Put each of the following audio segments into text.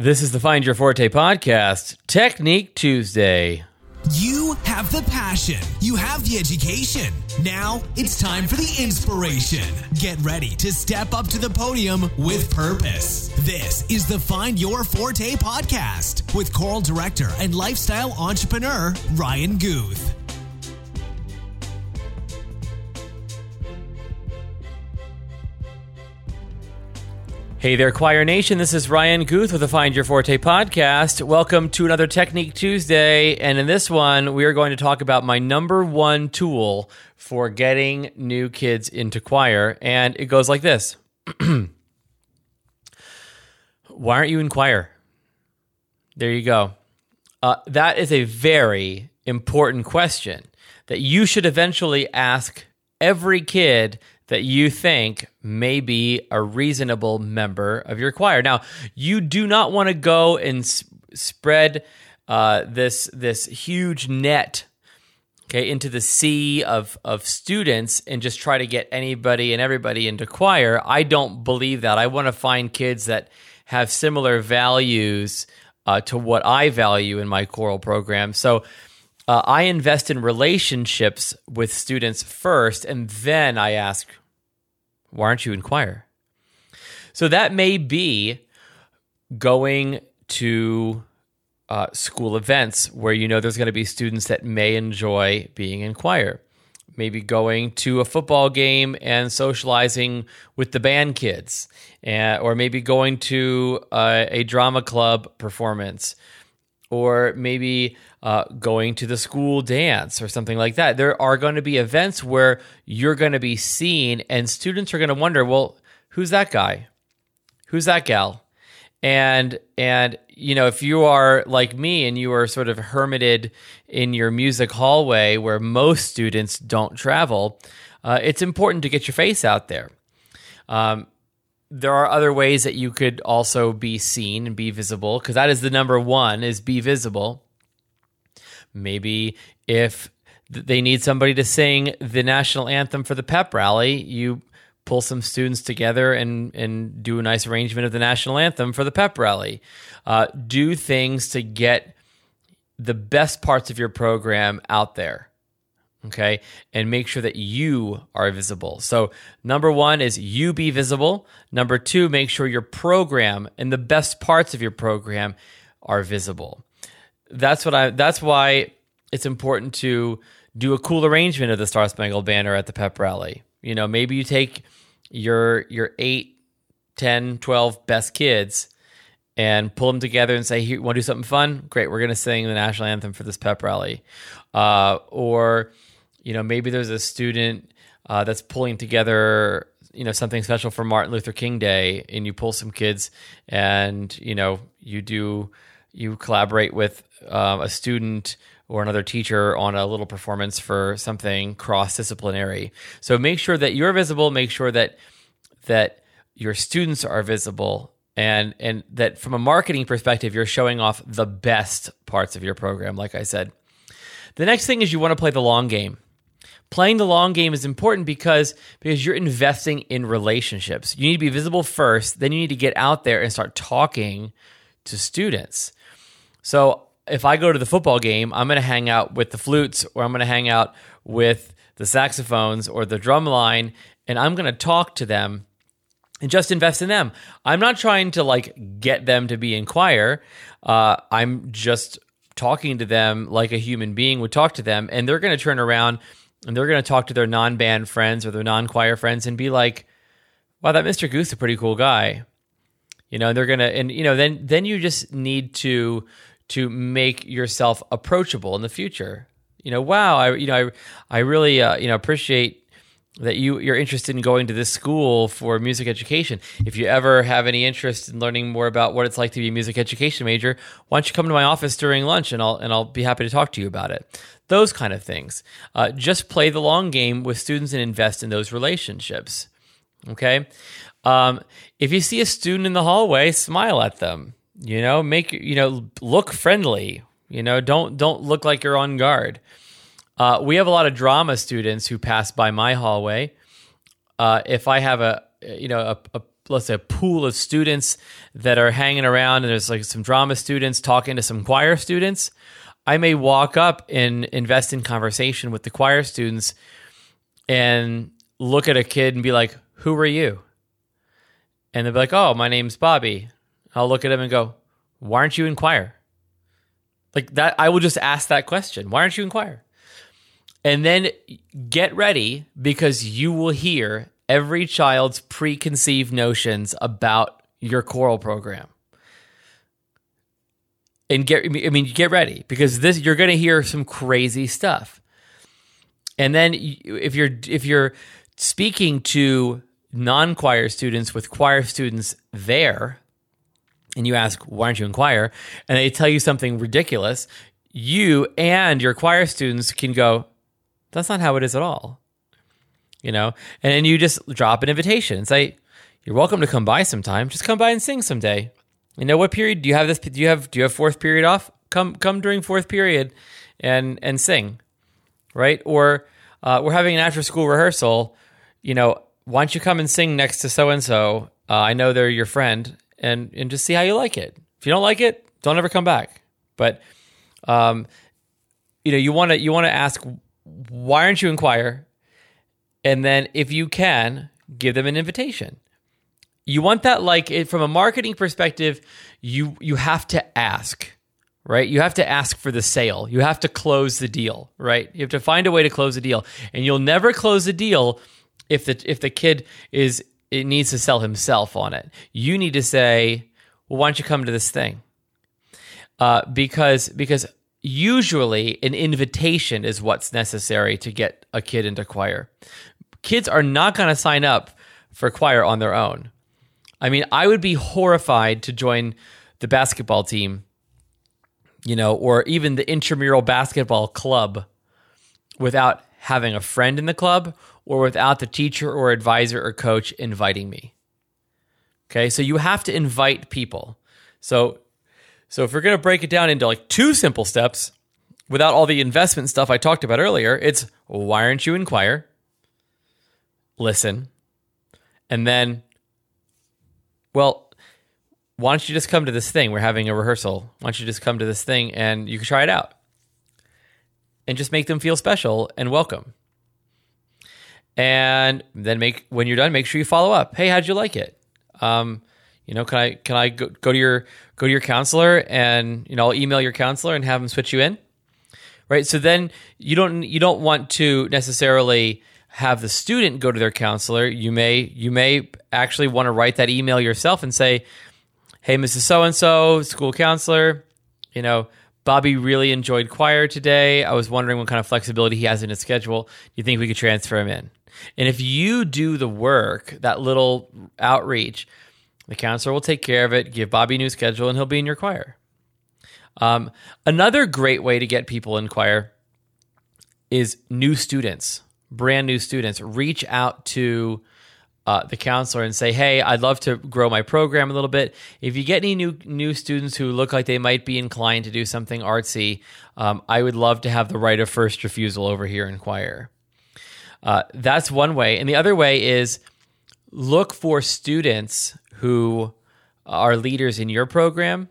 This is the Find Your Forte podcast, Technique Tuesday. You have the passion. You have the education. Now it's time for the inspiration. Get ready to step up to the podium with purpose. This is the Find Your Forte podcast with choral director and lifestyle entrepreneur Ryan Guth. Hey there, Choir Nation. This is Ryan Guth with the Find Your Forte podcast. Welcome to another Technique Tuesday. And in this one, we are going to talk about my number one tool for getting new kids into choir. And it goes like this Why aren't you in choir? There you go. Uh, that is a very important question that you should eventually ask every kid that you think may be a reasonable member of your choir. Now, you do not want to go and s- spread uh, this this huge net okay into the sea of of students and just try to get anybody and everybody into choir. I don't believe that. I want to find kids that have similar values uh, to what I value in my choral program. So. Uh, I invest in relationships with students first, and then I ask, why aren't you in choir? So that may be going to uh, school events where you know there's going to be students that may enjoy being in choir. Maybe going to a football game and socializing with the band kids, uh, or maybe going to uh, a drama club performance, or maybe uh, going to the school dance or something like that. There are going to be events where you're going to be seen, and students are going to wonder, well, who's that guy? Who's that gal? And and you know, if you are like me and you are sort of hermited in your music hallway where most students don't travel, uh, it's important to get your face out there. Um, there are other ways that you could also be seen and be visible because that is the number one is be visible maybe if they need somebody to sing the national anthem for the pep rally you pull some students together and and do a nice arrangement of the national anthem for the pep rally. Uh, do things to get the best parts of your program out there okay? And make sure that you are visible. So number one is you be visible. Number two make sure your program and the best parts of your program are visible that's what i that's why it's important to do a cool arrangement of the star spangled banner at the pep rally you know maybe you take your your 8 10 12 best kids and pull them together and say, "Here, want to do something fun? Great, we're going to sing the national anthem for this pep rally." Uh, or, you know, maybe there's a student uh, that's pulling together, you know, something special for Martin Luther King Day, and you pull some kids, and you know, you do you collaborate with uh, a student or another teacher on a little performance for something cross disciplinary. So make sure that you're visible. Make sure that that your students are visible and and that from a marketing perspective you're showing off the best parts of your program like i said the next thing is you want to play the long game playing the long game is important because because you're investing in relationships you need to be visible first then you need to get out there and start talking to students so if i go to the football game i'm going to hang out with the flutes or i'm going to hang out with the saxophones or the drum line and i'm going to talk to them and just invest in them. I'm not trying to like get them to be in choir. Uh, I'm just talking to them like a human being would talk to them, and they're going to turn around and they're going to talk to their non-band friends or their non-choir friends and be like, "Wow, that Mr. Guth is a pretty cool guy." You know, they're gonna, and you know, then then you just need to to make yourself approachable in the future. You know, wow, I you know I I really uh, you know appreciate that you you're interested in going to this school for music education. If you ever have any interest in learning more about what it's like to be a music education major, why don't you come to my office during lunch and I'll and I'll be happy to talk to you about it. Those kind of things. Uh, just play the long game with students and invest in those relationships. Okay. Um, if you see a student in the hallway, smile at them. You know, make you know look friendly. You know, don't don't look like you're on guard. Uh, we have a lot of drama students who pass by my hallway. Uh, if I have a you know a, a let's say a pool of students that are hanging around and there's like some drama students talking to some choir students i may walk up and invest in conversation with the choir students and look at a kid and be like who are you and they'll be like oh my name's bobby i'll look at him and go why aren't you in choir like that i will just ask that question why aren't you in choir and then get ready because you will hear every child's preconceived notions about your choral program. And get I mean get ready because this you're going to hear some crazy stuff. And then if you're if you're speaking to non-choir students with choir students there and you ask why aren't you in choir and they tell you something ridiculous, you and your choir students can go that's not how it is at all. You know, and then you just drop an invitation and say, "You're welcome to come by sometime. Just come by and sing someday." You know, what period do you have this? Do you have do you have fourth period off? Come come during fourth period, and and sing, right? Or uh, we're having an after school rehearsal. You know, why don't you come and sing next to so and so? I know they're your friend, and and just see how you like it. If you don't like it, don't ever come back. But um, you know, you want to you want to ask why aren't you in choir? And then if you can, give them an invitation. You want that like it, from a marketing perspective, you you have to ask, right? You have to ask for the sale. You have to close the deal, right? You have to find a way to close the deal. And you'll never close the deal if the if the kid is it needs to sell himself on it. You need to say, "Well, why don't you come to this thing?" Uh, because because usually an invitation is what's necessary to get a kid into choir. Kids are not going to sign up for choir on their own. I mean, I would be horrified to join the basketball team, you know, or even the intramural basketball club without having a friend in the club or without the teacher or advisor or coach inviting me. Okay, so you have to invite people. So so if we're going to break it down into like two simple steps without all the investment stuff I talked about earlier, it's why aren't you in choir? Listen. And then, well, why don't you just come to this thing? We're having a rehearsal. Why don't you just come to this thing and you can try it out? And just make them feel special and welcome. And then make when you're done, make sure you follow up. Hey, how'd you like it? Um, you know, can I can I go, go to your go to your counselor and you know I'll email your counselor and have them switch you in, right? So then you don't you don't want to necessarily have the student go to their counselor. You may you may actually want to write that email yourself and say, "Hey, Mrs. So and So, school counselor, you know." Bobby really enjoyed choir today. I was wondering what kind of flexibility he has in his schedule. Do you think we could transfer him in? And if you do the work, that little outreach, the counselor will take care of it, give Bobby a new schedule, and he'll be in your choir. Um, another great way to get people in choir is new students, brand new students. Reach out to uh, the counselor and say, "Hey, I'd love to grow my program a little bit. If you get any new new students who look like they might be inclined to do something artsy, um, I would love to have the right of first refusal over here in choir." Uh, that's one way, and the other way is look for students who are leaders in your program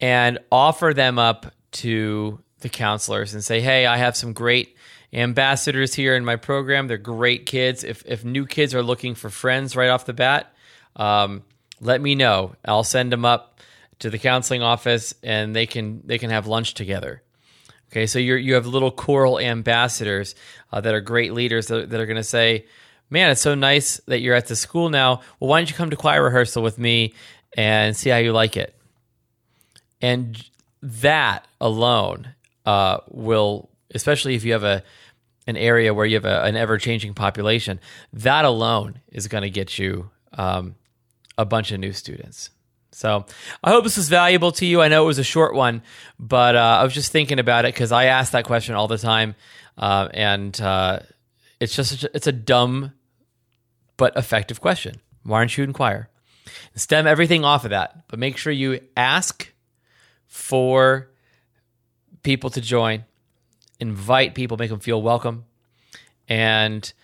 and offer them up to the counselors and say, "Hey, I have some great ambassadors here in my program. They're great kids. If if new kids are looking for friends right off the bat, um, let me know. I'll send them up to the counseling office, and they can they can have lunch together." Okay, so you you have little choral ambassadors uh, that are great leaders that, that are going to say, man, it's so nice that you're at the school now. Well, why don't you come to choir rehearsal with me and see how you like it? And that alone uh, will, especially if you have a an area where you have a, an ever changing population, that alone is going to get you um, a bunch of new students. So I hope this was valuable to you. I know it was a short one, but uh, I was just thinking about it because I ask that question all the time, uh, and uh, it's just it's a dumb but effective question. Why aren't you inquire? Stem everything off of that, but make sure you ask for people to join, invite people, make them feel welcome, and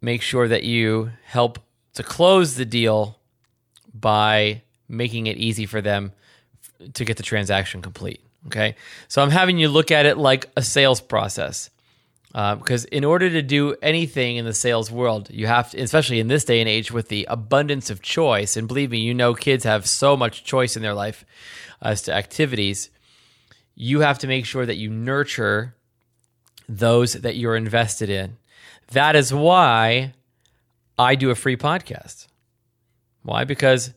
make sure that you help to close the deal by making it easy for them to get the transaction complete. Okay. So I'm having you look at it like a sales process. Uh, because in order to do anything in the sales world, you have to, especially in this day and age with the abundance of choice, and believe me, you know, kids have so much choice in their life as to activities. You have to make sure that you nurture those that you're invested in. That is why I do a free podcast. Why? Because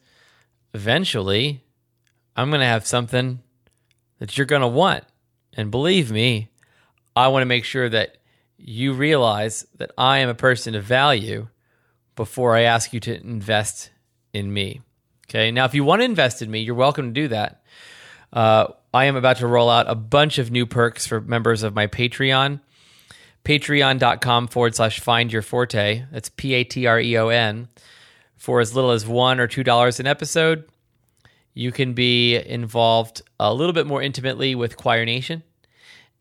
eventually I'm going to have something that you're going to want. And believe me, I want to make sure that you realize that I am a person of value before I ask you to invest in me. Okay. Now, if you want to invest in me, you're welcome to do that. Uh, I am about to roll out a bunch of new perks for members of my Patreon. Patreon.com forward slash find your forte. That's P A T R E O N. For as little as one or two dollars an episode, you can be involved a little bit more intimately with Choir Nation.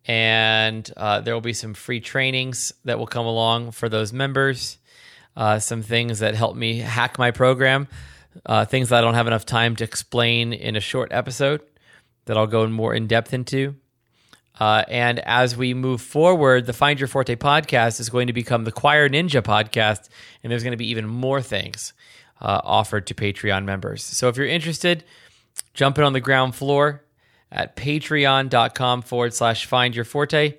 And uh, there will be some free trainings that will come along for those members. Uh, some things that help me hack my program, uh, things that I don't have enough time to explain in a short episode that I'll go more in depth into. Uh, and as we move forward, the Find Your Forte podcast is going to become the Choir Ninja podcast, and there's going to be even more things uh, offered to Patreon members. So if you're interested, jump in on the ground floor at patreon.com forward slash find your forte.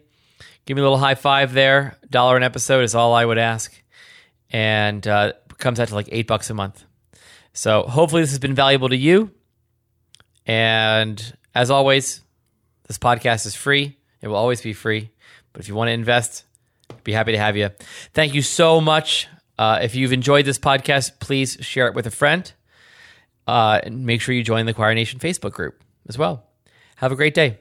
Give me a little high five there. Dollar an episode is all I would ask. And uh, comes out to like eight bucks a month. So hopefully this has been valuable to you. And as always, this podcast is free. It will always be free. But if you want to invest, I'd be happy to have you. Thank you so much. Uh, if you've enjoyed this podcast, please share it with a friend. Uh, and make sure you join the Choir Nation Facebook group as well. Have a great day.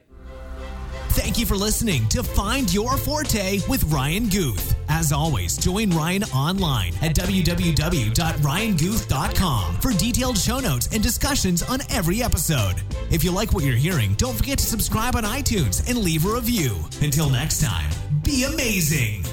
Thank you for listening to Find Your Forte with Ryan Guth. As always, join Ryan online at www.ryanguth.com for detailed show notes and discussions on every episode. If you like what you're hearing, don't forget to subscribe on iTunes and leave a review. Until next time, be amazing.